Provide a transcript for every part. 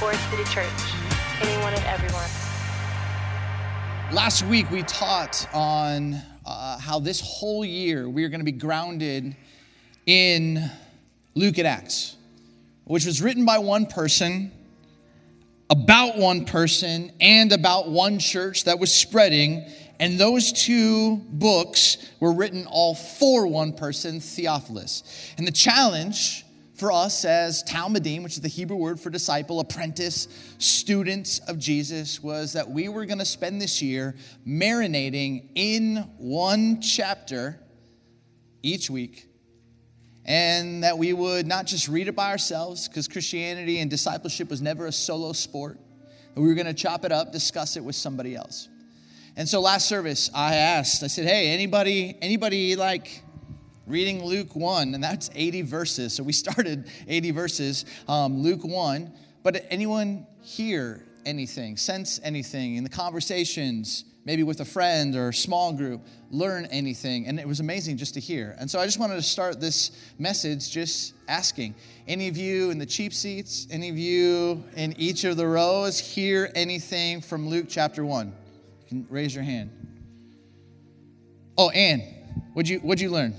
Forest City Church. Anyone and everyone. Last week we taught on uh, how this whole year we are going to be grounded in Luke and Acts, which was written by one person, about one person, and about one church that was spreading. And those two books were written all for one person, Theophilus. And the challenge for us as Talmidim, which is the Hebrew word for disciple, apprentice, students of Jesus, was that we were going to spend this year marinating in one chapter each week. And that we would not just read it by ourselves, because Christianity and discipleship was never a solo sport. We were going to chop it up, discuss it with somebody else. And so last service, I asked, I said, hey, anybody, anybody like reading Luke 1, and that's 80 verses. So we started 80 verses, um, Luke 1. But anyone hear anything, sense anything in the conversations, maybe with a friend or a small group, learn anything? And it was amazing just to hear. And so I just wanted to start this message just asking any of you in the cheap seats, any of you in each of the rows, hear anything from Luke chapter 1? You can raise your hand. Oh, Anne, what'd you, what'd you learn?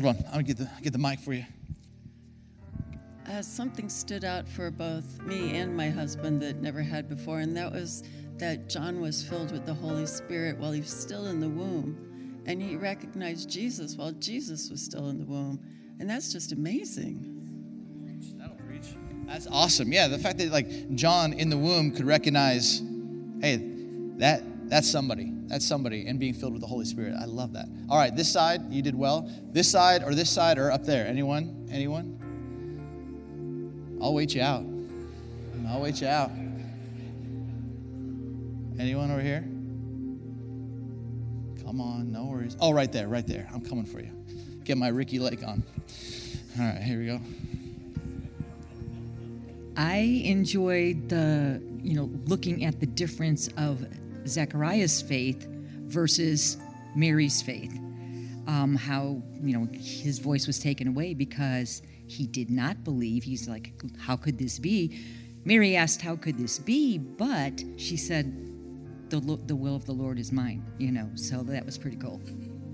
Hold on, I'll get the, get the mic for you. Uh, something stood out for both me and my husband that never had before, and that was that John was filled with the Holy Spirit while he was still in the womb, and he recognized Jesus while Jesus was still in the womb, and that's just amazing. That'll preach. That's awesome. Yeah, the fact that like John in the womb could recognize, hey, that that's somebody. That's somebody and being filled with the Holy Spirit. I love that. All right, this side, you did well. This side or this side or up there? Anyone? Anyone? I'll wait you out. I'll wait you out. Anyone over here? Come on, no worries. Oh, right there, right there. I'm coming for you. Get my Ricki Lake on. All right, here we go. I enjoyed the, you know, looking at the difference of Zechariah's faith versus Mary's faith. Um, how, you know, his voice was taken away because he did not believe. He's like, How could this be? Mary asked, How could this be? But she said, The, the will of the Lord is mine, you know, so that was pretty cool.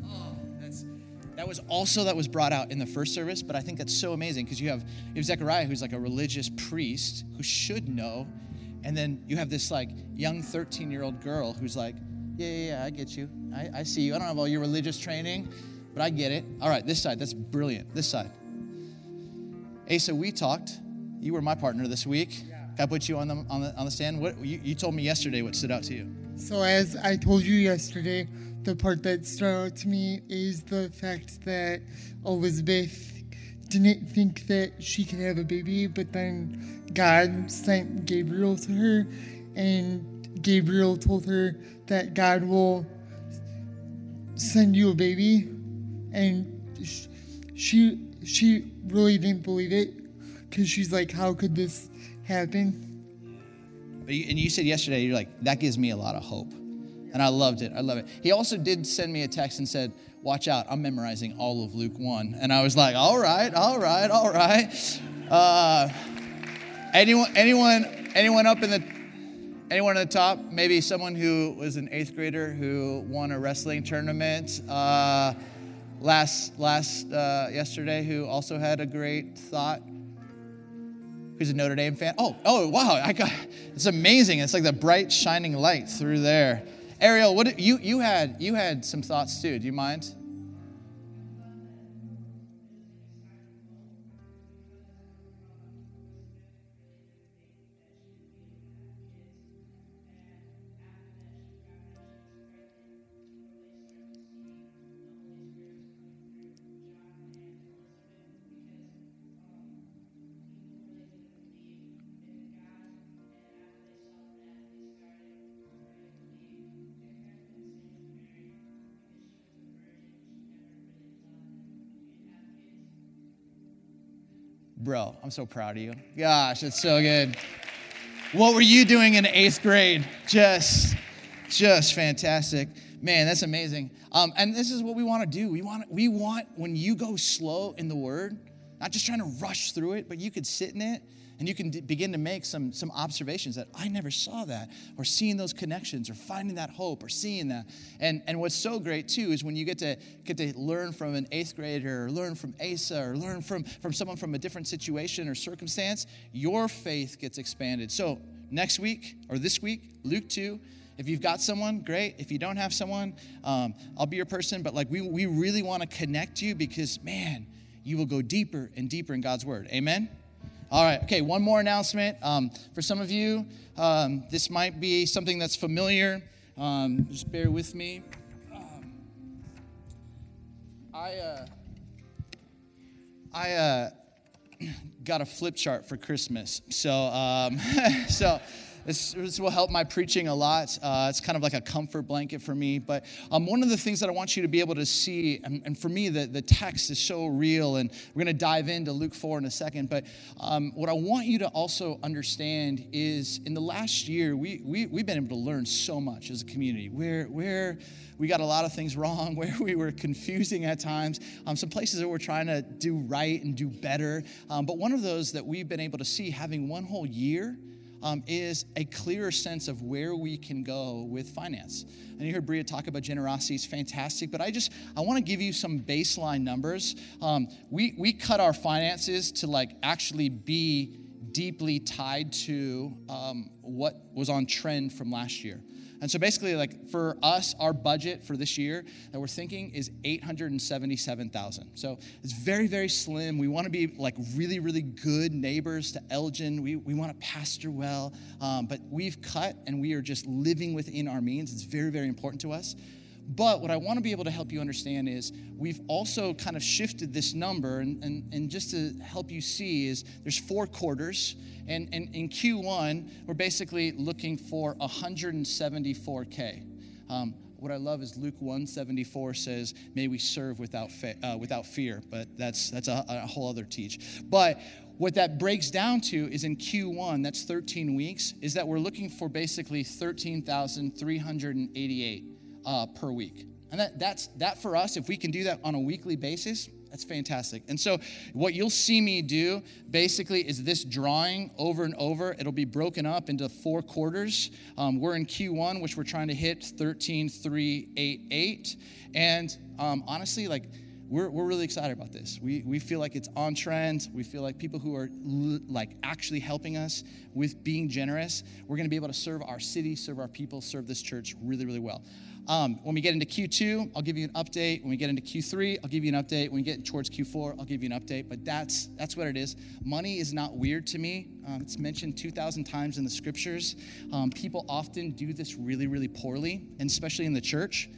Oh, that was also that was brought out in the first service, but I think that's so amazing because you have you have Zechariah who's like a religious priest who should know and then you have this like young 13 year old girl who's like, yeah, yeah, yeah, I get you. I, I see you. I don't have all your religious training, but I get it. All right, this side, that's brilliant. This side. Asa, we talked. You were my partner this week. I put you on the, on the, on the stand? What, you, you told me yesterday what stood out to you. So, as I told you yesterday, the part that stood out to me is the fact that Elizabeth didn't think that she could have a baby, but then God sent Gabriel to her, and Gabriel told her that God will send you a baby, and she she really didn't believe it because she's like, how could this happen? And you said yesterday, you're like, that gives me a lot of hope. And I loved it. I love it. He also did send me a text and said, watch out, I'm memorizing all of Luke 1. And I was like, all right, all right, all right. Uh, anyone, anyone, anyone up in the, anyone at the top? Maybe someone who was an eighth grader who won a wrestling tournament uh, last, last, uh, yesterday who also had a great thought who's a Notre Dame fan. Oh, oh, wow! I got it's amazing. It's like the bright shining light through there. Ariel, what you you had you had some thoughts too. Do you mind? Bro, I'm so proud of you. Gosh, it's so good. What were you doing in eighth grade? Just, just fantastic. Man, that's amazing. Um, and this is what we want to do. We want, we want when you go slow in the word, Not just trying to rush through it, but you could sit in it and you can d- begin to make some, some observations that I never saw that, or seeing those connections, or finding that hope, or seeing that. And, and what's so great too is when you get to get to learn from an eighth grader, or learn from Asa, or learn from, from someone from a different situation or circumstance, your faith gets expanded. So next week or this week, Luke 2. If you've got someone, great. If you don't have someone, um, I'll be your person. But like we, we really want to connect you because, man, you will go deeper and deeper in God's word. Amen? All right, okay, one more announcement. Um, for some of you, um, this might be something that's familiar. Um, just bear with me. Um, I, uh, I uh, got a flip chart for Christmas. So, um, so this, this, will help my preaching a lot. Uh, it's kind of like a comfort blanket for me. But um, one of the things that I want you to be able to see, and, and for me, the, the text is so real, and we're going to dive into Luke 4 in a second. But um, what I want you to also understand is in the last year, we, we, we've been able to learn so much as a community. Where, where we got a lot of things wrong, where we were confusing at times, um, some places that we're trying to do right and do better. Um, but one of those that we've been able to see having one whole year um, is a clearer sense of where we can go with finance. And you heard Bria talk about generosity; it's fantastic. But I just I want to give you some baseline numbers. Um, we we cut our finances to like actually be deeply tied to um, what was on trend from last year. And so basically, like for us, our budget for this year that we're thinking is 877,000. So it's very, very slim. We want to be like really, really good neighbors to Elgin. We, we want to pastor well, um, but we've cut and we are just living within our means. It's very, very important to us. But what I want to be able to help you understand is we've also kind of shifted this number, and, and, and just to help you see, is there's four quarters, and, and in Q1, we're basically looking for 174K. Um, what I love is Luke 174 says, "May we serve without fe- uh, without fear." But that's that's a, a whole other teach. But what that breaks down to is in Q1, that's 13 weeks, is that we're looking for basically 13,388 uh, per week. And that, that's that for us, if we can do that on a weekly basis, that's fantastic. And so, what you'll see me do basically is this drawing over and over. It'll be broken up into four quarters. Um, we're in Q1, which we're trying to hit 13, 3, 8, 8. And um, honestly, like, we're, we're really excited about this. We, we feel like it's on trend. We feel like people who are l- like actually helping us with being generous, we're going to be able to serve our city, serve our people, serve this church really, really well. Um, when we get into Q2, I'll give you an update. When we get into Q3, I'll give you an update. When we get towards Q4, I'll give you an update. But that's that's what it is. Money is not weird to me. Um, it's mentioned 2,000 times in the scriptures. Um, people often do this really, really poorly, and especially in the church.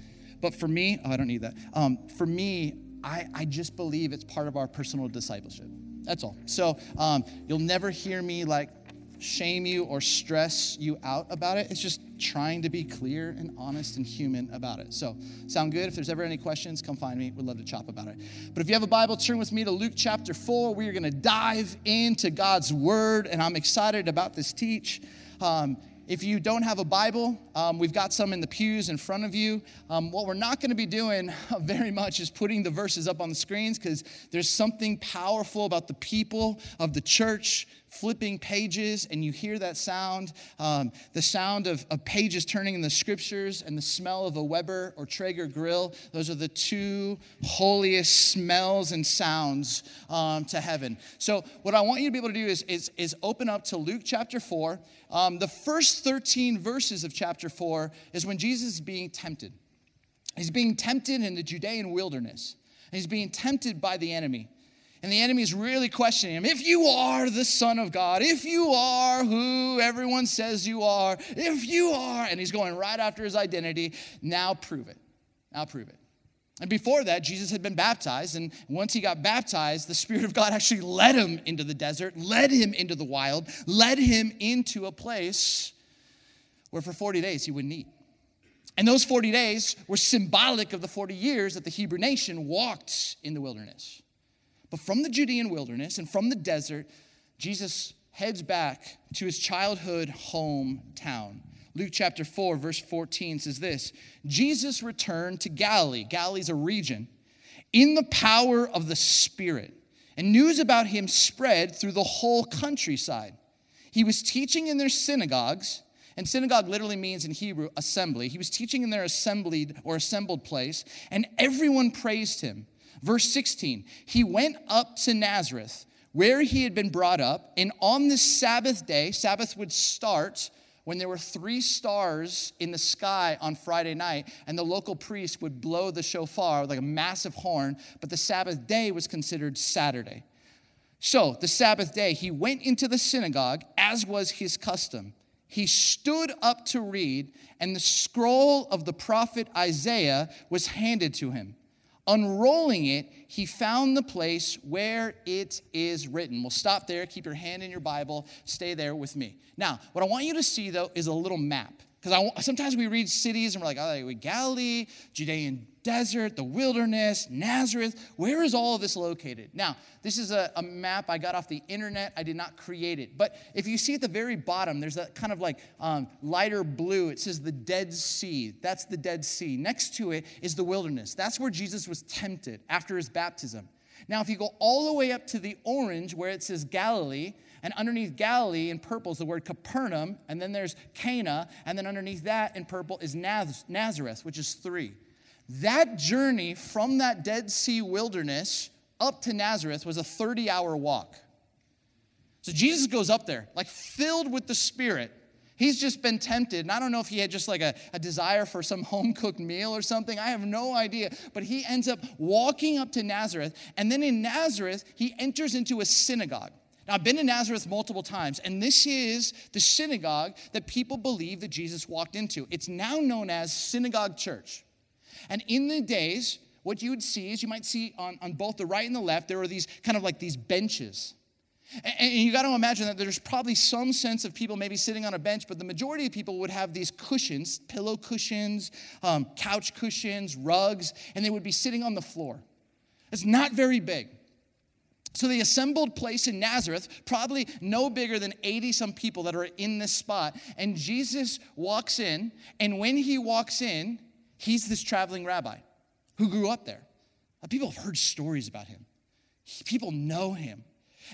But for me, oh, I don't need that. Um, for me, I, I just believe it's part of our personal discipleship. That's all. So um, you'll never hear me like shame you or stress you out about it. It's just trying to be clear and honest and human about it. So, sound good? If there's ever any questions, come find me. We'd love to chop about it. But if you have a Bible, turn with me to Luke chapter 4. We are going to dive into God's word, and I'm excited about this teach. Um, if you don't have a Bible, um, we've got some in the pews in front of you. Um, what we're not going to be doing very much is putting the verses up on the screens because there's something powerful about the people of the church flipping pages and you hear that sound um, the sound of, of, pages turning in the scriptures and the smell of a Weber or Traeger grill. Those are the two holiest smells and sounds um, to heaven. So, what I want you to be able to do is, is, is open up to Luke chapter 4. Um, the first 13 verses of chapter 4 is when Jesus is being tempted. He's being tempted in the Judean wilderness. He's being tempted by the enemy. And the enemy is really questioning him. If you are the Son of God, if you are who everyone says you are, if you are, and he's going right after his identity, now prove it. Now prove it. And before that, Jesus had been baptized. And once he got baptized, the Spirit of God actually led him into the desert, led him into the wild, led him into a place where for 40 days he wouldn't eat. And those 40 days were symbolic of the 40 years that the Hebrew nation walked in the wilderness. But from the Judean wilderness and from the desert, Jesus heads back to his childhood hometown. Luke chapter 4, verse 14 says this Jesus returned to Galilee. Galilee's a region in the power of the Spirit. and news about him spread through the whole countryside. He was teaching in their synagogues, and synagogue literally means in Hebrew assembly. He was teaching in their assembled or assembled place, and everyone praised him. Verse 16, he went up to Nazareth, where he had been brought up, and on the Sabbath day, Sabbath would start when there were three stars in the sky on Friday night, and the local priest would blow the shofar like a massive horn, but the Sabbath day was considered Saturday. So, the Sabbath day, he went into the synagogue, as was his custom. He stood up to read, and the scroll of the prophet Isaiah was handed to him. Unrolling it, he found the place where it is written. We'll stop there. Keep your hand in your Bible. Stay there with me. Now, what I want you to see, though, is a little map. Because sometimes we read cities and we're like, oh, Galilee, Judean desert, the wilderness, Nazareth. Where is all of this located? Now, this is a, a, map I got off the internet. I did not create it. But if you see at the very bottom, there's a kind of like um, lighter blue. It says the Dead Sea. That's the Dead Sea. Next to it is the wilderness. That's where Jesus was tempted after his baptism. Now, if you go all the way up to the orange where it says Galilee, and underneath Galilee in purple is the word Capernaum, and then there's Cana, and then underneath that in purple is Naz- Nazareth, which is three. That journey from that Dead Sea wilderness up to Nazareth was a 30 hour walk. So Jesus goes up there, like filled with the Spirit. He's just been tempted. And I don't know if he had just like a, a desire for some home cooked meal or something. I have no idea. But he ends up walking up to Nazareth. And then in Nazareth, he enters into a synagogue. Now, I've been to Nazareth multiple times, and this is the synagogue that people believe that Jesus walked into. It's now known as Synagogue Church. And in the days, what you would see is you might see on, on both the right and the left, there were these kind of like these benches. And, and you got to imagine that there's probably some sense of people maybe sitting on a bench, but the majority of people would have these cushions, pillow cushions, um, couch cushions, rugs, and they would be sitting on the floor. It's not very big. So the assembled place in Nazareth, probably no bigger than 80 some people that are in this spot. And Jesus walks in, and when he walks in, He's this traveling rabbi who grew up there. People have heard stories about him, people know him.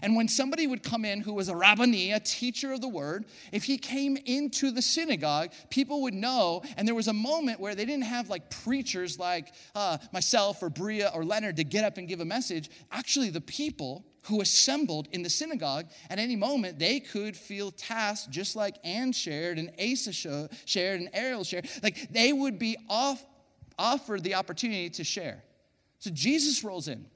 And when somebody would come in who was a rabbani, a teacher of the word, if he came into the synagogue, people would know. And there was a moment where they didn't have like preachers like uh, myself or Bria or Leonard to get up and give a message. Actually, the people who assembled in the synagogue at any moment, they could feel tasked just like Ann shared and Asa shared and Ariel shared. Like they would be off, offered the opportunity to share. So Jesus rolls in.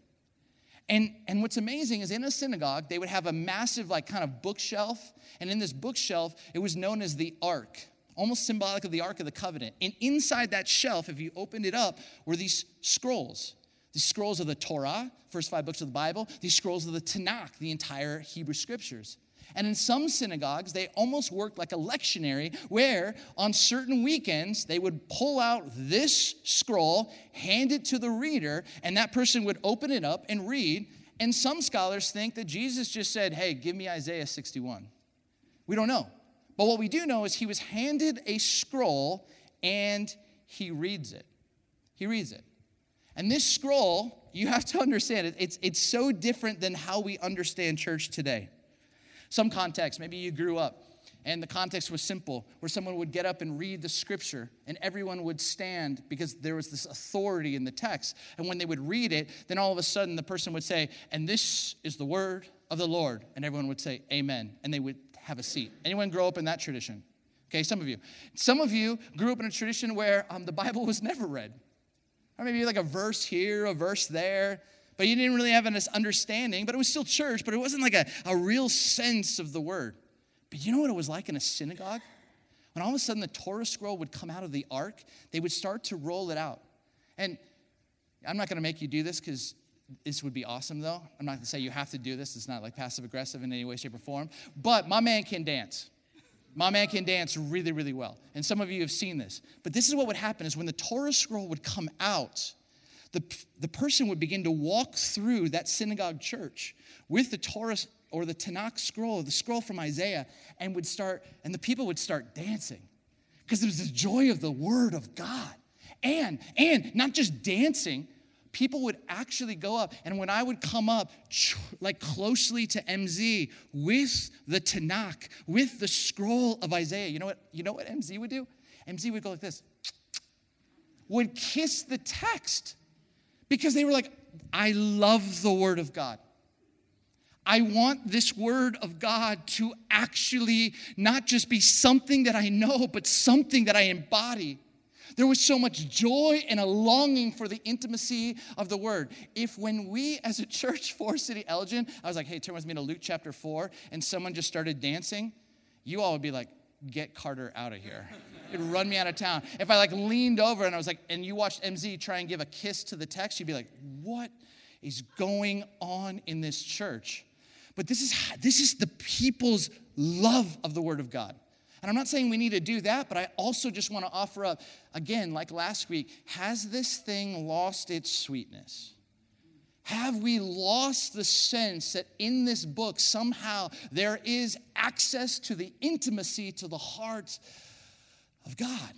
And, and what's amazing is in a synagogue, they would have a massive, like, kind of bookshelf. And in this bookshelf, it was known as the Ark, almost symbolic of the Ark of the Covenant. And inside that shelf, if you opened it up, were these scrolls. These scrolls of the Torah, first five books of the Bible, these scrolls of the Tanakh, the entire Hebrew scriptures. And in some synagogues, they almost worked like a lectionary where on certain weekends they would pull out this scroll, hand it to the reader, and that person would open it up and read. And some scholars think that Jesus just said, Hey, give me Isaiah 61. We don't know. But what we do know is he was handed a scroll and he reads it. He reads it. And this scroll, you have to understand it, it's, it's so different than how we understand church today. Some context, maybe you grew up and the context was simple, where someone would get up and read the scripture, and everyone would stand because there was this authority in the text. And when they would read it, then all of a sudden the person would say, And this is the word of the Lord. And everyone would say, Amen. And they would have a seat. Anyone grow up in that tradition? Okay, some of you. Some of you grew up in a tradition where um, the Bible was never read. Or maybe like a verse here, a verse there but you didn't really have an understanding, but it was still church, but it wasn't like a, a real sense of the word. But you know what it was like in a synagogue? When all of a sudden the Torah scroll would come out of the ark, they would start to roll it out. And I'm not going to make you do this because this would be awesome, though. I'm not going to say you have to do this. It's not like passive aggressive in any way, shape, or form. But my man can dance. My man can dance really, really well. And some of you have seen this. But this is what would happen is when the Torah scroll would come out, the, the person would begin to walk through that synagogue church with the Torah or the Tanakh scroll, the scroll from Isaiah, and would start, and the people would start dancing because it was the joy of the word of God. And, and not just dancing, people would actually go up. And when I would come up like closely to MZ with the Tanakh, with the scroll of Isaiah, you know what, you know what MZ would do? MZ would go like this, would kiss the text because they were like, I love the word of God. I want this word of God to actually not just be something that I know, but something that I embody. There was so much joy and a longing for the intimacy of the word. If when we as a church, Forest City Elgin, I was like, hey, turn with me to Luke chapter 4, and someone just started dancing, you all would be like, get Carter out of here. It'd run me out of town. If I like leaned over and I was like, and you watched MZ try and give a kiss to the text, you'd be like, what is going on in this church? But this is, this is the people's love of the Word of God. And I'm not saying we need to do that, but I also just want to offer up, again, like last week, has this thing lost its sweetness? Have we lost the sense that in this book somehow there is access to the intimacy to the heart of God?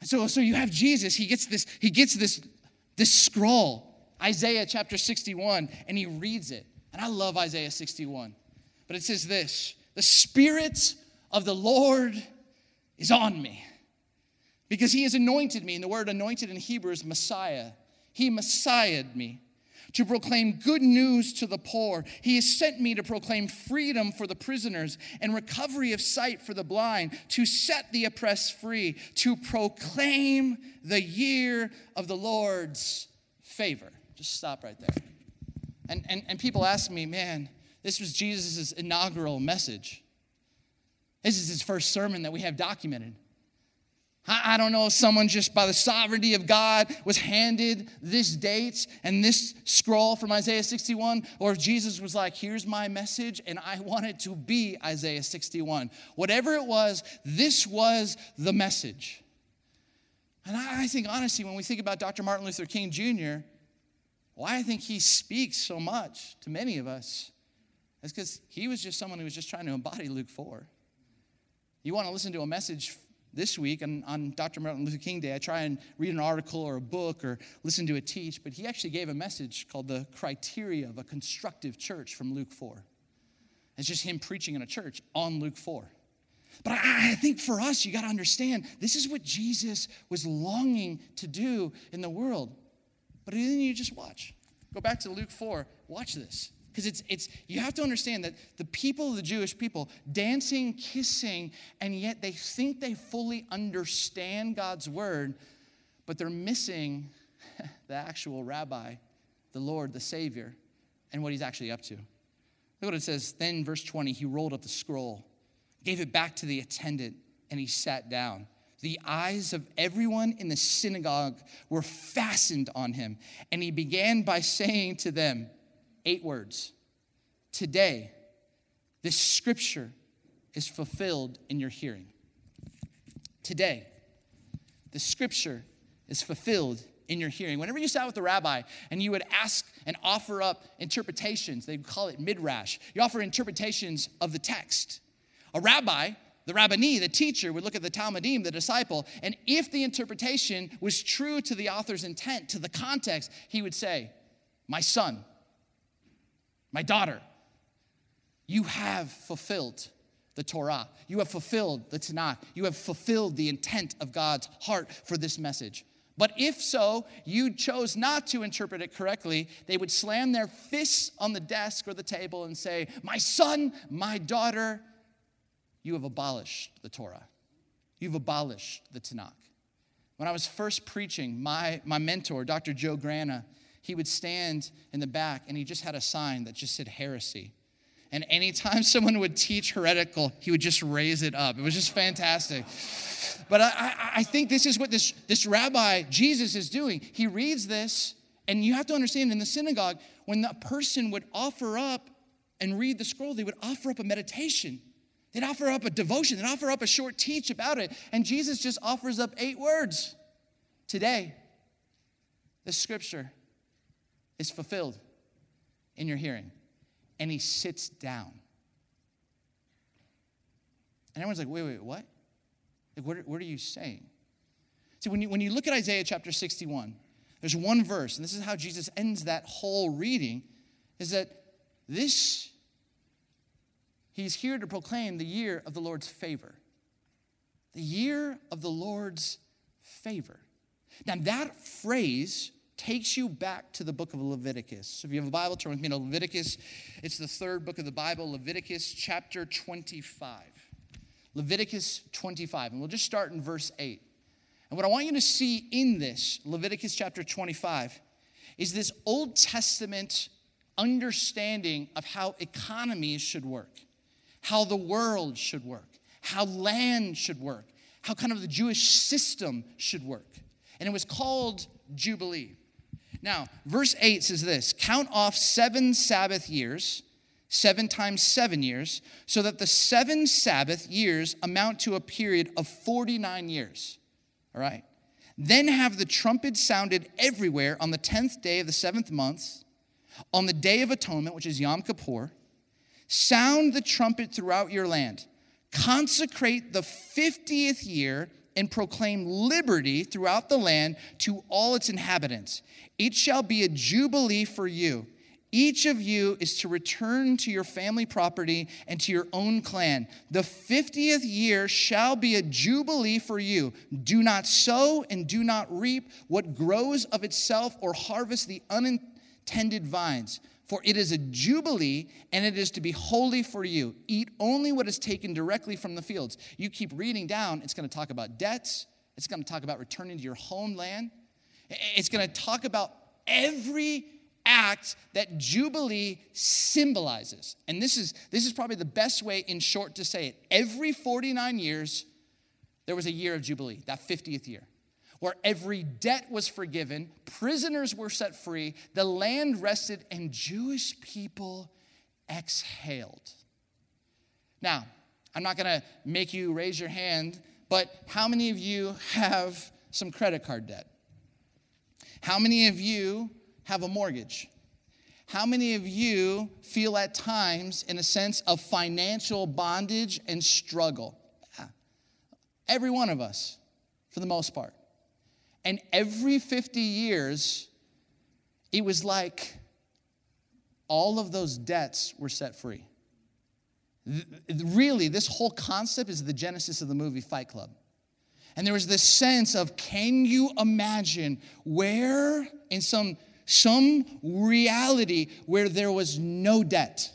And so, so you have Jesus, he gets this, he gets this, this scroll, Isaiah chapter 61, and he reads it. And I love Isaiah 61. But it says this the Spirit of the Lord is on me because he has anointed me. And the word anointed in Hebrew is Messiah. He Messiahed me to proclaim good news to the poor. He has sent me to proclaim freedom for the prisoners and recovery of sight for the blind, to set the oppressed free, to proclaim the year of the Lord's favor. Just stop right there. And, and, and people ask me, man, this was Jesus' inaugural message. This is his first sermon that we have documented. I, don't know if someone just by the sovereignty of God was handed this date and this scroll from Isaiah 61, or if Jesus was like, here's my message, and I want it to be Isaiah 61. Whatever it was, this was the message. And I think, honestly, when we think about Dr. Martin Luther King Jr., why I think he speaks so much to many of us is because he was just someone who was just trying to embody Luke 4. You want to listen to a message this week on, on Dr. Martin Luther King Day, I try and read an article or a book or listen to a teach, but he actually gave a message called The Criteria of a Constructive Church from Luke 4. It's just him preaching in a church on Luke 4. But I, I think for us, you got to understand this is what Jesus was longing to do in the world. But then you just watch. Go back to Luke 4. Watch this. Because it's, it's, you have to understand that the people, the Jewish people, dancing, kissing, and yet they think they fully understand God's word, but they're missing the actual rabbi, the Lord, the Savior, and what he's actually up to. Look what it says. Then, verse 20, he rolled up the scroll, gave it back to the attendant, and he sat down. The eyes of everyone in the synagogue were fastened on him. And he began by saying to them, eight words Today, this scripture is fulfilled in your hearing. Today, the scripture is fulfilled in your hearing. Whenever you sat with the rabbi and you would ask and offer up interpretations, they call it midrash, you offer interpretations of the text. A rabbi the rabbani, the teacher, would look at the Talmidim, the disciple, and if the interpretation was true to the author's intent, to the context, he would say, My son, my daughter, you have fulfilled the Torah. You have fulfilled the Tanakh. You have fulfilled the intent of God's heart for this message. But if so, you chose not to interpret it correctly, they would slam their fists on the desk or the table and say, My son, my daughter, you have abolished the Torah. You've abolished the Tanakh. When I was first preaching, my, my mentor, Dr. Joe Grana, he would stand in the back and he just had a sign that just said heresy. And anytime someone would teach heretical, he would just raise it up. It was just fantastic. But I, I, think this is what this, this rabbi, Jesus, is doing. He reads this, and you have to understand in the synagogue, when the person would offer up and read the scroll, they would offer up a meditation. They'd offer up a devotion, they'd offer up a short teach about it. And Jesus just offers up eight words. Today, the scripture is fulfilled in your hearing. And he sits down. And everyone's like, wait, wait, what? Like, what, what are you saying? See, when you, when you look at Isaiah chapter 61, There's one verse, and this is how Jesus ends that whole reading, is that this, he's here to proclaim the year of the Lord's favor. The year of the Lord's favor. Now, that phrase takes you back to the book of Leviticus. So if you have a Bible, turn with me to Leviticus. It's the third book of the Bible, Leviticus chapter 25. Leviticus 25. And we'll just start in verse 8. And what I want you to see in this, Leviticus chapter 25, is this Old Testament understanding of how economies should work, how the world should work, how land should work, how kind of the Jewish system should work. And it was called Jubilee. Now, verse 8 says this Count off seven Sabbath years, seven times seven years, so that the seven Sabbath years amount to a period of 49 years. All right? Then have the trumpet sounded everywhere on the 10th day of the seventh month, on the day of atonement, which is Yom Kippur. Sound the trumpet throughout your land. Consecrate the 50th year and proclaim liberty throughout the land to all its inhabitants. It shall be a jubilee for you. Each of you is to return to your family property and to your own clan. The 50th year shall be a jubilee for you. Do not sow and do not reap what grows of itself or harvest the unintended vines. For it is a jubilee and it is to be holy for you. Eat only what is taken directly from the fields. You keep reading down, it's going to talk about debts, it's going to talk about returning to your homeland, it's going to talk about every act that Jubilee symbolizes. And this is, this is probably the best way, in short, to say it. Every 49 years, there was a year of Jubilee, that 50th year, where every debt was forgiven, prisoners were set free, the land rested, and Jewish people exhaled. Now, I'm not gonna make you raise your hand, but how many of you have some credit card debt? How many of you have a mortgage? How many of you feel at times in a sense of financial bondage and struggle? Every one of us, for the most part. And every 50 years, it was like all of those debts were set free. Really, this whole concept is the genesis of the movie Fight Club. And there was this sense of can you imagine where in some some reality where there was no debt.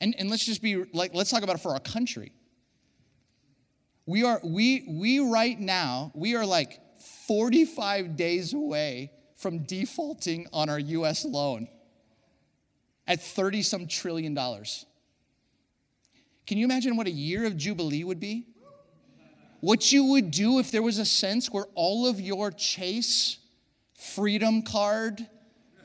And, and let's just be like, let's talk about it for our country. We are, we, we right now, we are like 45 days away from defaulting on our US loan at 30 some trillion dollars. Can you imagine what a year of Jubilee would be? What you would do if there was a sense where all of your chase freedom card,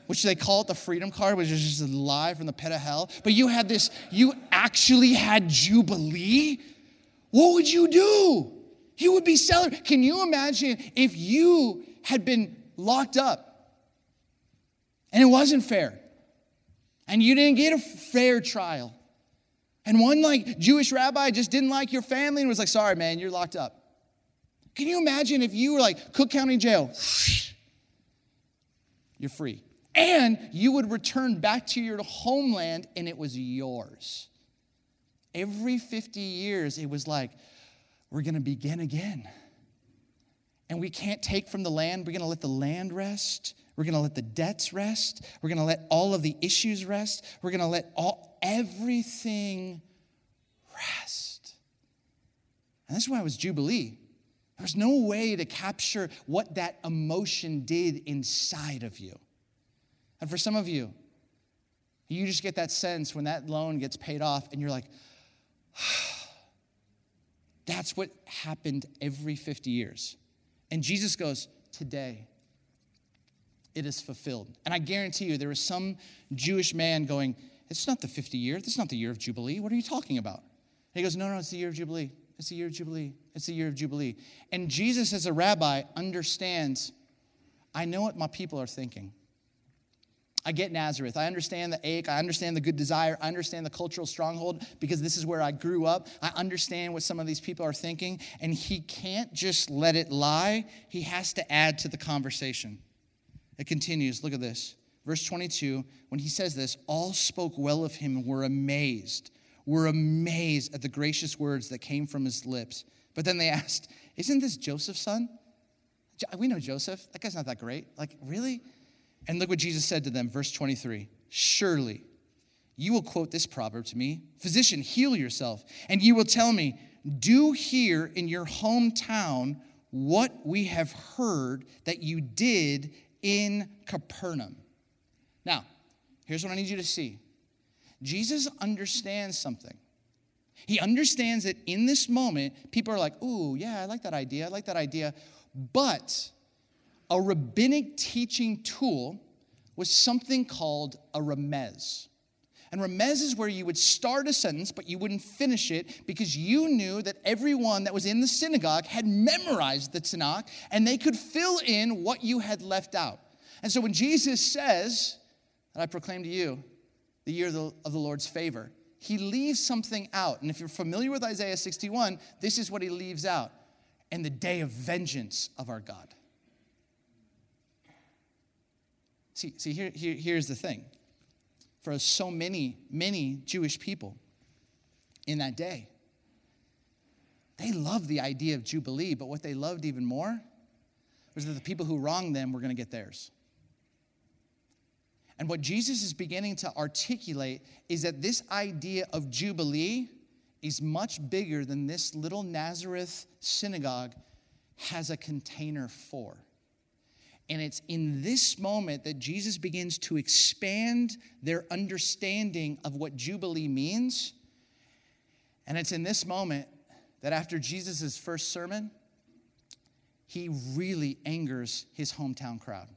which they call it the freedom card, which is just a lie from the pit of hell. But you had this, you actually had Jubilee. What would you do? You would be celebrating. Can you imagine if you had been locked up and it wasn't fair and you didn't get a fair trial? And one like Jewish rabbi just didn't like your family and was like, sorry, man, you're locked up. Can you imagine if you were like Cook County Jail? you're free. And you would return back to your homeland and it was yours. Every 50 years, it was like, we're going to begin again. And we can't take from the land. We're going to let the land rest. We're going to let the debts rest. We're going to let all of the issues rest. We're going to let all everything rest. And that's why it was Jubilee. There's no way to capture what that emotion did inside of you. And for some of you, you just get that sense when that loan gets paid off and you're like, that's what happened every 50 years. And Jesus goes, today, it is fulfilled. And I guarantee you, there was some Jewish man going, it's not the 50 year, this is not the year of Jubilee. What are you talking about? And he goes, no, no, it's the year of Jubilee. It's the year of Jubilee. It's the year of Jubilee. And Jesus, as a rabbi, understands I know what my people are thinking. I get Nazareth. I understand the ache. I understand the good desire. I understand the cultural stronghold because this is where I grew up. I understand what some of these people are thinking. And he can't just let it lie, he has to add to the conversation. It continues. Look at this. Verse 22 when he says this, all spoke well of him and were amazed. Were amazed at the gracious words that came from his lips. But then they asked, Isn't this Joseph's son? We know Joseph. That guy's not that great. Like, really? And look what Jesus said to them, verse 23 Surely you will quote this proverb to me Physician, heal yourself. And you will tell me, Do here in your hometown what we have heard that you did in Capernaum. Now, here's what I need you to see Jesus understands something. He understands that in this moment, people are like, Ooh, yeah, I like that idea. I like that idea. But a rabbinic teaching tool was something called a remez. And remez is where you would start a sentence, but you wouldn't finish it because you knew that everyone that was in the synagogue had memorized the Tanakh and they could fill in what you had left out. And so when Jesus says, that I proclaim to you the year of the, of the Lord's favor, he leaves something out. And if you're familiar with Isaiah 61, this is what he leaves out and the day of vengeance of our God. See, see here, here, here's the thing. For so many, many Jewish people in that day, they loved the idea of Jubilee, but what they loved even more was that the people who wronged them were going to get theirs. And what Jesus is beginning to articulate is that this idea of Jubilee is much bigger than this little Nazareth synagogue has a container for. And it's in this moment that Jesus begins to expand their understanding of what Jubilee means. And it's in this moment that after Jesus' first sermon, he really angers his hometown crowd.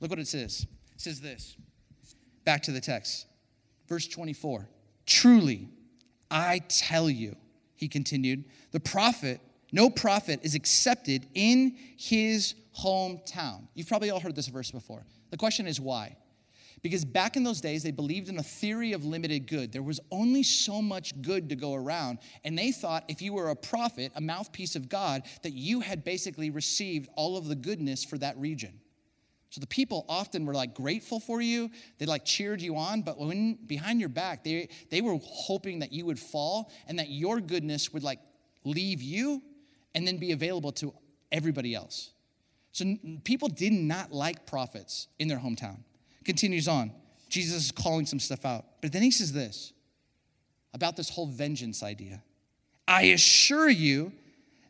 Look what it says. It says this. Back to the text. Verse 24. Truly, I tell you, he continued, the prophet, no prophet is accepted in his hometown. You've probably all heard this verse before. The question is why? Because back in those days, they believed in a theory of limited good. There was only so much good to go around. And they thought if you were a prophet, a mouthpiece of God, that you had basically received all of the goodness for that region. So the people often were like grateful for you. They like cheered you on, but when behind your back, they, they were hoping that you would fall and that your goodness would like leave you and then be available to everybody else. So people did not like prophets in their hometown. Continues on. Jesus is calling some stuff out. But then he says this about this whole vengeance idea. I assure you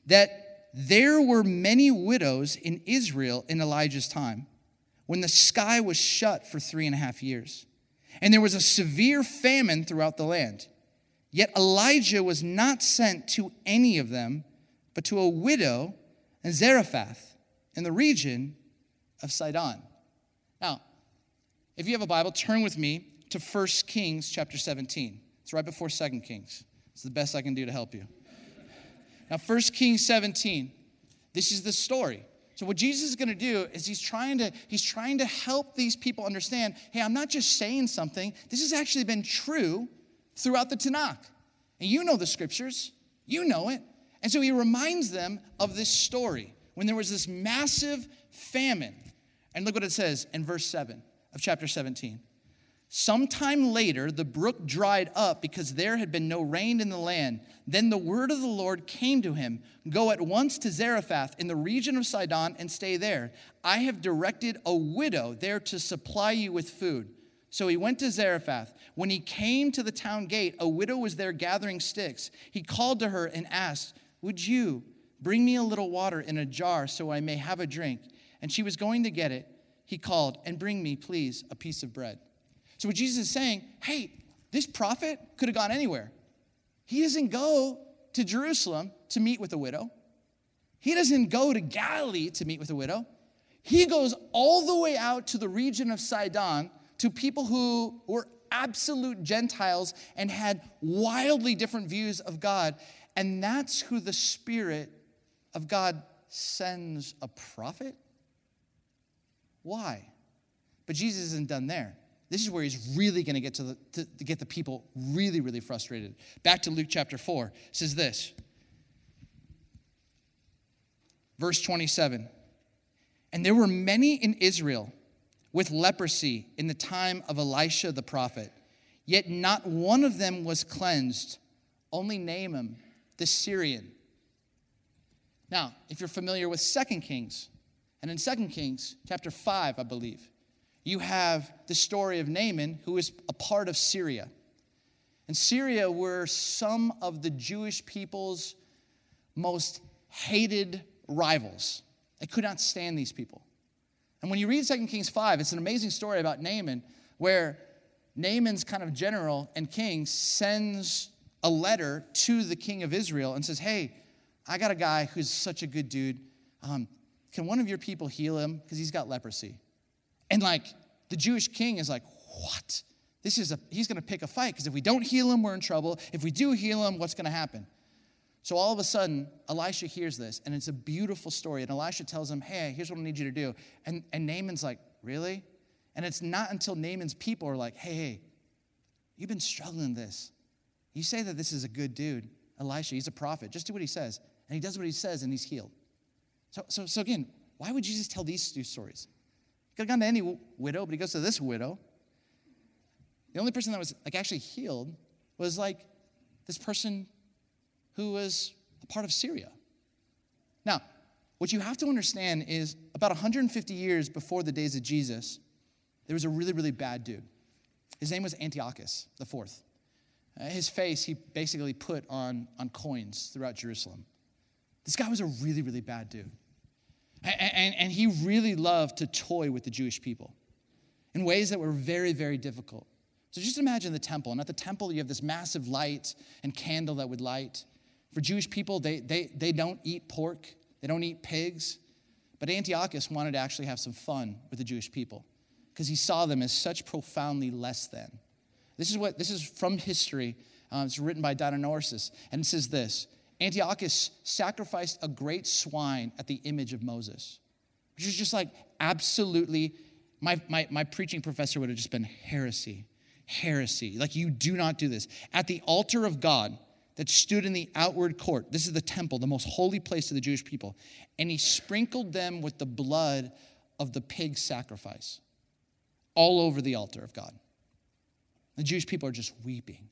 that there were many widows in Israel in Elijah's time when the sky was shut for three and a half years, and there was a severe famine throughout the land. Yet Elijah was not sent to any of them, but to a widow in Zarephath in the region of Sidon. Now, if you have a Bible, turn with me to 1 Kings chapter 17. It's right before 2 Kings. It's the best I can do to help you. Now, 1 Kings 17, this is the story. So what Jesus is going to do is he's trying to he's trying to help these people understand, hey, I'm not just saying something. This has actually been true throughout the Tanakh. And you know the scriptures. You know it. And so he reminds them of this story when there was this massive famine. And look what it says in verse 7 of chapter 17. Sometime later, the brook dried up because there had been no rain in the land. Then the word of the Lord came to him Go at once to Zarephath in the region of Sidon and stay there. I have directed a widow there to supply you with food. So he went to Zarephath. When he came to the town gate, a widow was there gathering sticks. He called to her and asked, Would you bring me a little water in a jar so I may have a drink? And she was going to get it. He called, And bring me, please, a piece of bread. So, what Jesus is saying, hey, this prophet could have gone anywhere. He doesn't go to Jerusalem to meet with a widow, he doesn't go to Galilee to meet with a widow. He goes all the way out to the region of Sidon to people who were absolute Gentiles and had wildly different views of God. And that's who the Spirit of God sends a prophet? Why? But Jesus isn't done there. This is where he's really going to get to, the, to, get the people really, really frustrated. Back to Luke chapter 4 it says this. Verse 27. And there were many in Israel with leprosy in the time of Elisha the prophet, yet not one of them was cleansed, only Naaman the Syrian. Now, if you're familiar with 2 Kings, and in 2 Kings chapter 5, I believe, you have the story of Naaman, who is a part of Syria. And Syria were some of the Jewish people's most hated rivals. They could not stand these people. And when you read 2 Kings 5, it's an amazing story about Naaman, where Naaman's kind of general and king sends a letter to the king of Israel and says, Hey, I got a guy who's such a good dude. Um, can one of your people heal him? Because he's got leprosy. And like the Jewish king is like, What? This is a, he's going to pick a fight because if we don't heal him, we're in trouble. If we do heal him, what's going to happen? So all of a sudden, Elisha hears this, and it's a beautiful story. And Elisha tells him, Hey, here's what I need you to do. And, and Naaman's like, Really? And it's not until Naaman's people are like, Hey, hey, you've been struggling this. You say that this is a good dude, Elisha, he's a prophet. Just do what he says. And he does what he says, and he's healed. So, so, so again, why would Jesus tell these two stories? He could have gone to any widow, but he goes to this widow. The only person that was like actually healed was like this person who was a part of Syria. Now, what you have to understand is about 150 years before the days of Jesus, there was a really, really bad dude. His name was Antiochus the fourth. Uh, his face he basically put on, on coins throughout Jerusalem. This guy was a really, really bad dude. And, and, and he really loved to toy with the Jewish people in ways that were very, very difficult. So just imagine the temple. And at the temple, you have this massive light and candle that would light. For Jewish people, they, they, they don't eat pork, they don't eat pigs. But Antiochus wanted to actually have some fun with the Jewish people because he saw them as such profoundly less than. This is what this is from history. Um, it's written by Dionysius, and it says this: Antiochus sacrificed a great swine at the image of Moses, which is just like absolutely. My, my, my preaching professor would have just been heresy, heresy. Like you do not do this at the altar of God that stood in the outward court. This is the temple, the most holy place of the Jewish people. And he sprinkled them with the blood of the pig sacrifice all over the altar of God. The Jewish people are just weeping,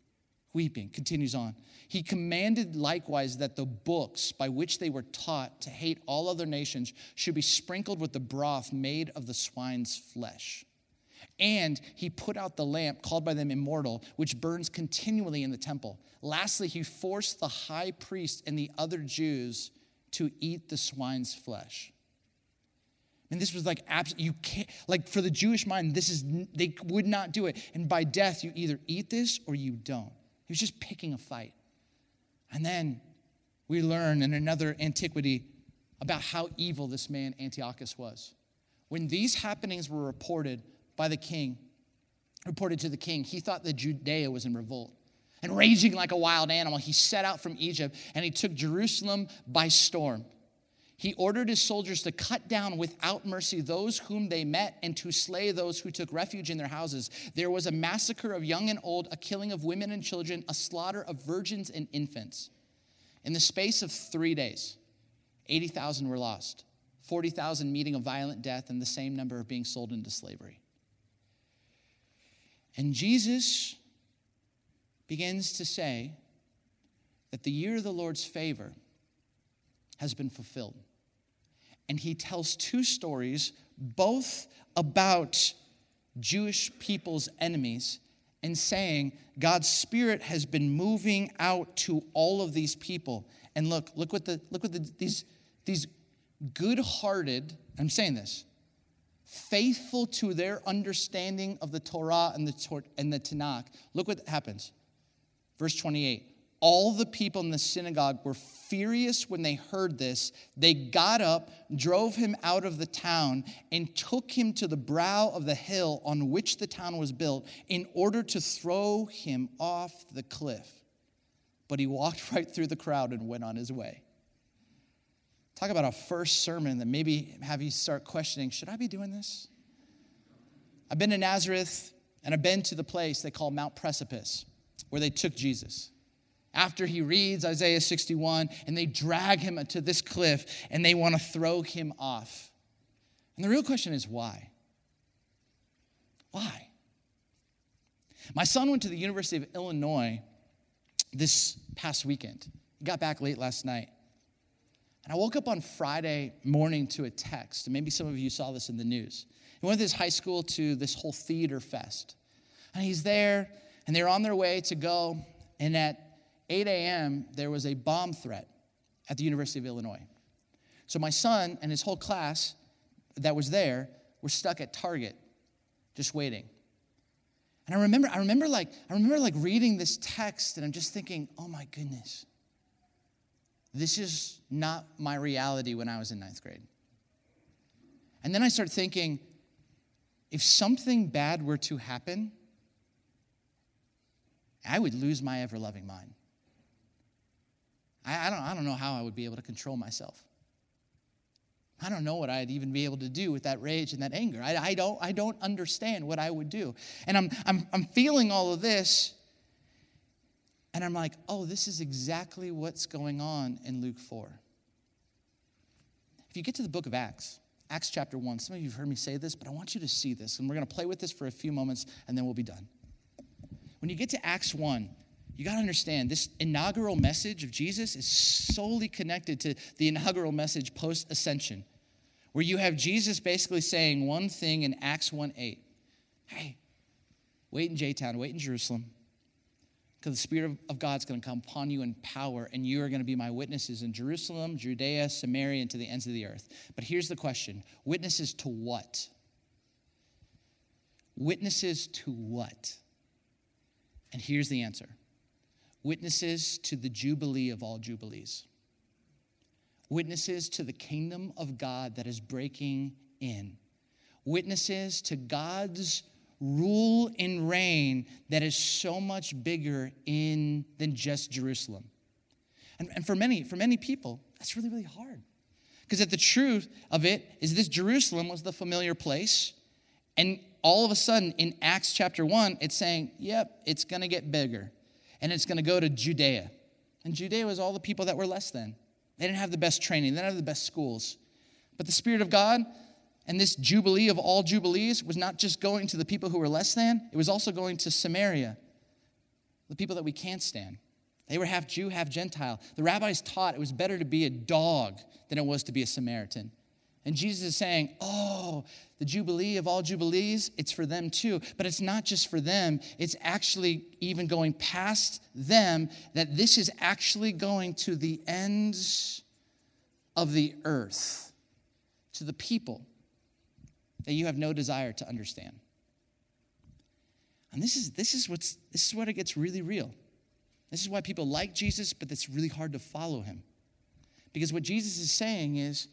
weeping. Continues on. He commanded likewise that the books by which they were taught to hate all other nations should be sprinkled with the broth made of the swine's flesh. And he put out the lamp called by them immortal, which burns continually in the temple. Lastly, he forced the high priest and the other Jews to eat the swine's flesh. And this was like absolutely, you can't, like for the Jewish mind, this is, they would not do it. And by death, you either eat this or you don't. He was just picking a fight. And then we learn in another antiquity about how evil this man Antiochus was. When these happenings were reported by the king, reported to the king, he thought that Judea was in revolt. And raging like a wild animal, he set out from Egypt and he took Jerusalem by storm. He ordered his soldiers to cut down without mercy those whom they met and to slay those who took refuge in their houses. There was a massacre of young and old, a killing of women and children, a slaughter of virgins and infants. In the space of three days, 80,000 were lost, 40,000 meeting a violent death, and the same number of being sold into slavery. And Jesus begins to say that the year of the Lord's favor has been fulfilled and he tells two stories, both about Jewish people's enemies, and saying God's Spirit has been moving out to all of these people. And look, look what the look what the, these these good-hearted. I'm saying this, faithful to their understanding of the Torah and the and the Tanakh. Look what happens. Verse 28 all the people in the synagogue were furious when they heard this. They got up, drove him out of the town, and took him to the brow of the hill on which the town was built in order to throw him off the cliff. But he walked right through the crowd and went on his way. Talk about a first sermon that maybe have you start questioning should I be doing this? I've been to Nazareth and I've been to the place they call Mount Precipice, where they took Jesus. After he reads Isaiah 61, and they drag him to this cliff and they want to throw him off. And the real question is why? Why? My son went to the University of Illinois this past weekend. He got back late last night. And I woke up on Friday morning to a text, and maybe some of you saw this in the news. He went to his high school to this whole theater fest. And he's there, and they're on their way to go. And at 8 a.m., there was a bomb threat at the University of Illinois. So my son and his whole class that was there were stuck at Target, just waiting. And I remember, I remember like, I remember like reading this text, and I'm just thinking, oh my goodness, this is not my reality when I was in ninth grade. And then I start thinking, if something bad were to happen, I would lose my ever loving mind. I, I, don't, I don't know how I would be able to control myself. I don't know what I'd even be able to do with that rage and that anger. I, I, don't, I don't understand what I would do. And I'm, I'm, I'm feeling all of this, and I'm like, oh, this is exactly what's going on in Luke 4. If you get to the book of Acts, Acts chapter 1, some of you have heard me say this, but I want you to see this, and we're going to play with this for a few moments, and then we'll be done. When you get to Acts 1, you got to understand this inaugural message of Jesus is solely connected to the inaugural message post ascension where you have Jesus basically saying one thing in Acts 1 8. Hey, wait in J Town, wait in Jerusalem, because the Spirit of God's going to come upon you in power, and you are going to be my witnesses in Jerusalem, Judea, Samaria, and to the ends of the earth. But here's the question witnesses to what? Witnesses to what? And here's the answer witnesses to the Jubilee of all Jubilees witnesses to the kingdom of God that is breaking in, witnesses to God's rule and reign that is so much bigger in than just Jerusalem. And, and for many, for many people, that's really, really hard. Because at the truth of it is this Jerusalem was the familiar place. And all of a sudden in Acts chapter 1, it's saying, yep, it's gonna get bigger. And it's gonna go to Judea. And Judea was all the people that were less than. They didn't have the best training, they didn't have the best schools. But the Spirit of God and this Jubilee of all Jubilees was not just going to the people who were less than, it was also going to Samaria, the people that we can't stand. They were half Jew, half Gentile. The rabbis taught it was better to be a dog than it was to be a Samaritan. And Jesus is saying, Oh, the Jubilee of all Jubilees, it's for them too. But it's not just for them, it's actually even going past them, that this is actually going to the ends of the earth, to the people that you have no desire to understand. And this is, this is, what's, this is what it gets really real. This is why people like Jesus, but it's really hard to follow him. Because what Jesus is saying is,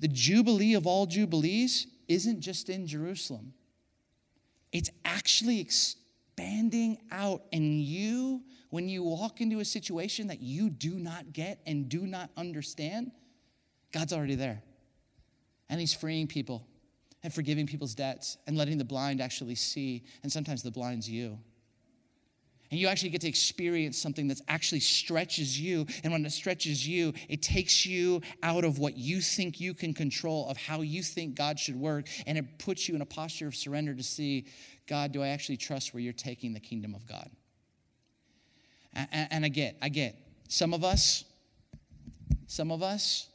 the Jubilee of all Jubilees isn't just in Jerusalem, it's actually expanding out. And you, when you walk into a situation that you do not get and do not understand, God's already there. And He's freeing people and forgiving people's debts and letting the blind actually see. And sometimes the blind's you and you actually get to experience something that actually stretches you. And when it stretches you, it takes you out of what you think you can control, of how you think God should work, and it puts you in a posture of surrender to see, God, do I actually trust where you're taking the kingdom of God? And, and I get, I get, some of us, some of us,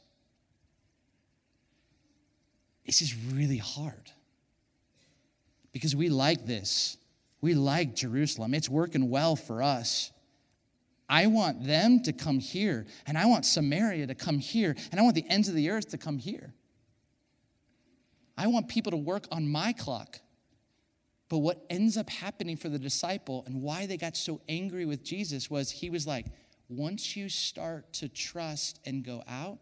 this is really hard because we like this. We like Jerusalem, it's working well for us. I want them to come here, and I want Samaria to come here, and I want the ends of the earth to come here. I want people to work on my clock. But what ends up happening for the disciple and why they got so angry with Jesus was he was like, once you start to trust and go out,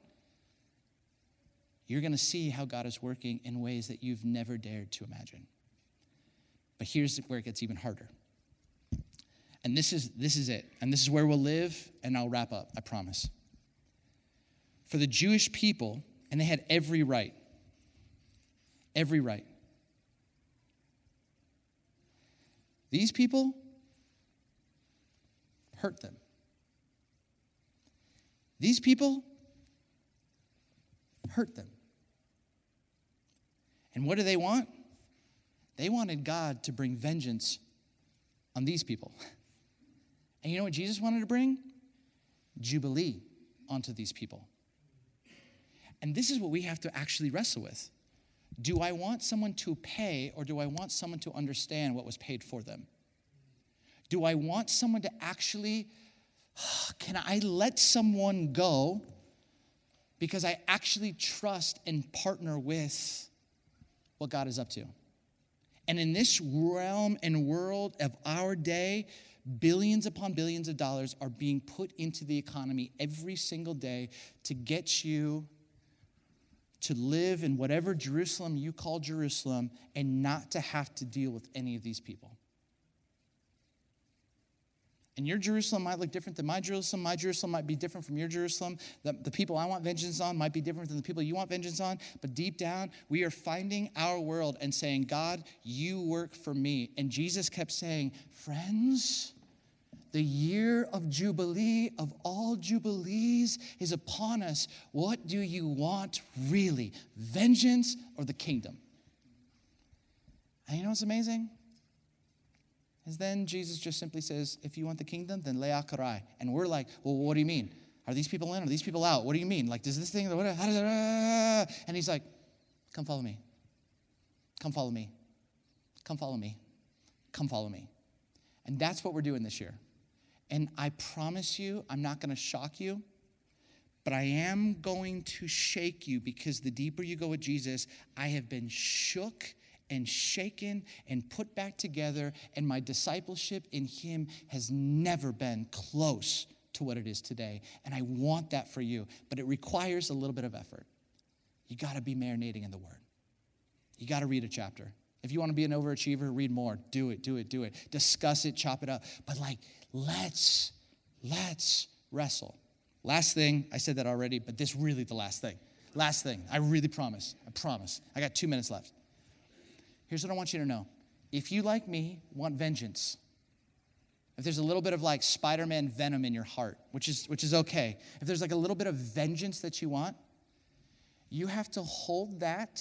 you're going to see how God is working in ways that you've never dared to imagine. But here's where it gets even harder. And this is, this is it. And this is where we'll live, and I'll wrap up, I promise. For the Jewish people, and they had every right, every right these people, hurt them. These people, hurt them. And what do they want? They wanted God to bring vengeance on these people. And you know what Jesus wanted to bring? Jubilee onto these people. And this is what we have to actually wrestle with. Do I want someone to pay or do I want someone to understand what was paid for them? Do I want someone to actually, can I let someone go because I actually trust and partner with what God is up to? And in this realm and world of our day, billions upon billions of dollars are being put into the economy every single day to get you to live in whatever Jerusalem you call Jerusalem and not to have to deal with any of these people. And your Jerusalem might look different than my Jerusalem. My Jerusalem might be different from your Jerusalem. The, the people I want vengeance on might be different than the people you want vengeance on. But deep down, we are finding our world and saying, God, you work for me. And Jesus kept saying, Friends, the year of Jubilee, of all Jubilees, is upon us. What do you want really? Vengeance or the kingdom? And you know what's amazing? Is then Jesus just simply says, if you want the kingdom, then lech acharai. And we're like, well, what do you mean? Are these people in? Are these people out? What do you mean? Like, does this thing, ah? and he's like, come follow me. Come follow me. Come follow me. Come follow me. And that's what we're doing this year. And I promise you, I'm not going to shock you, but I am going to shake you because the deeper you go with Jesus, I have been shook and shaken and put back together, and my discipleship in Him has never been close to what it is today. And I want that for you, but it requires a little bit of effort. You got to be marinating in the Word, you got to read a chapter. If you want to be an overachiever, read more. Do it, do it, do it. Discuss it, chop it up. But like, let's, let's wrestle. Last thing, I said that already, but this really the last thing. Last thing, I really promise. I promise. I got two minutes left. Here's what I want you to know. If you, like me, want vengeance, if there's a little bit of like Spider Man venom in your heart, which is, which is okay, if there's like a little bit of vengeance that you want, you have to hold that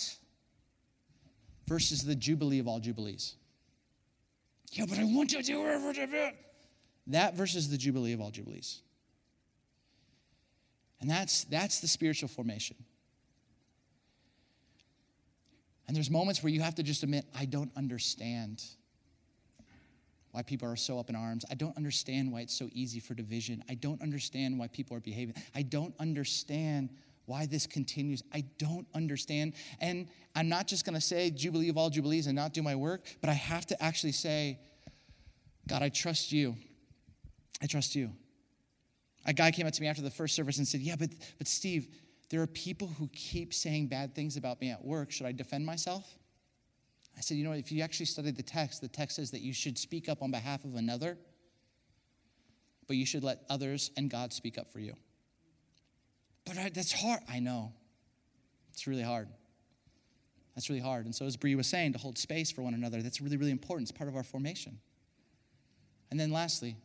versus the Jubilee of all Jubilees. Yeah, but I want to do it. That versus the Jubilee of all Jubilees. And that's, that's the spiritual formation. And there's moments where you have to just admit, I don't understand why people are so up in arms. I don't understand why it's so easy for division. I don't understand why people are behaving. I don't understand why this continues. I don't understand. And I'm not just going to say Jubilee of all Jubilees and not do my work, but I have to actually say, God, I trust you. I trust you. A guy came up to me after the first service and said, Yeah, but, but Steve, there are people who keep saying bad things about me at work. Should I defend myself? I said, You know, if you actually study the text, the text says that you should speak up on behalf of another, but you should let others and God speak up for you. But I, that's hard. I know. It's really hard. That's really hard. And so, as Bree was saying, to hold space for one another, that's really, really important. It's part of our formation. And then, lastly,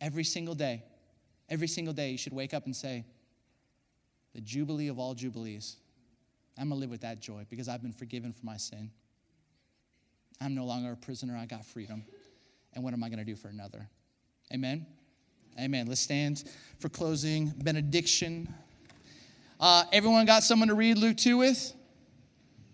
every single day, every single day, you should wake up and say, the Jubilee of all Jubilees. I'm going to live with that joy because I've been forgiven for my sin. I'm no longer a prisoner. I got freedom. And what am I going to do for another? Amen? Amen. Let's stand for closing benediction. Uh, everyone got someone to read Luke 2 with?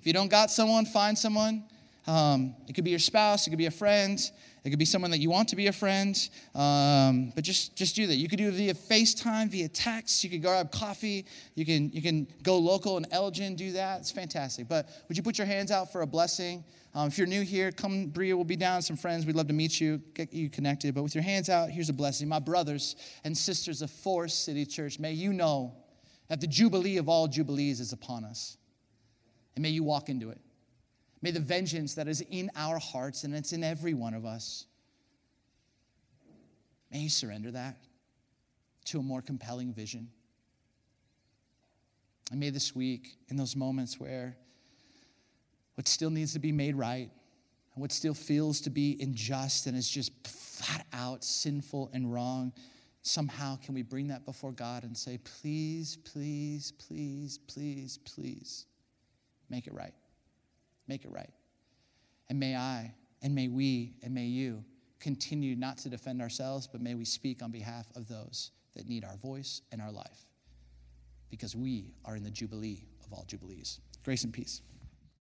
If you don't got someone, find someone. Um, it could be your spouse, it could be a friend, it could be someone that you want to be a friend. Um, but just, just do that. You could do it via FaceTime, via text. You could grab coffee. You can, you can go local in Elgin, do that. It's fantastic. But would you put your hands out for a blessing? Um, if you're new here, come, Bria We'll be down, some friends. We'd love to meet you, get you connected. But with your hands out, here's a blessing. My brothers and sisters of Forest City Church, may you know that the Jubilee of all Jubilees is upon us. And may you walk into it. May the vengeance that is in our hearts and it's in every one of us, may you surrender that to a more compelling vision. And may this week, in those moments where what still needs to be made right, and what still feels to be unjust and is just flat out sinful and wrong, somehow can we bring that before God and say, please, please, please, please, please, make it right. Make it right. And may I, and may we, and may you continue not to defend ourselves, but may we speak on behalf of those that need our voice and our life because we are in the Jubilee of all Jubilees. Grace and peace.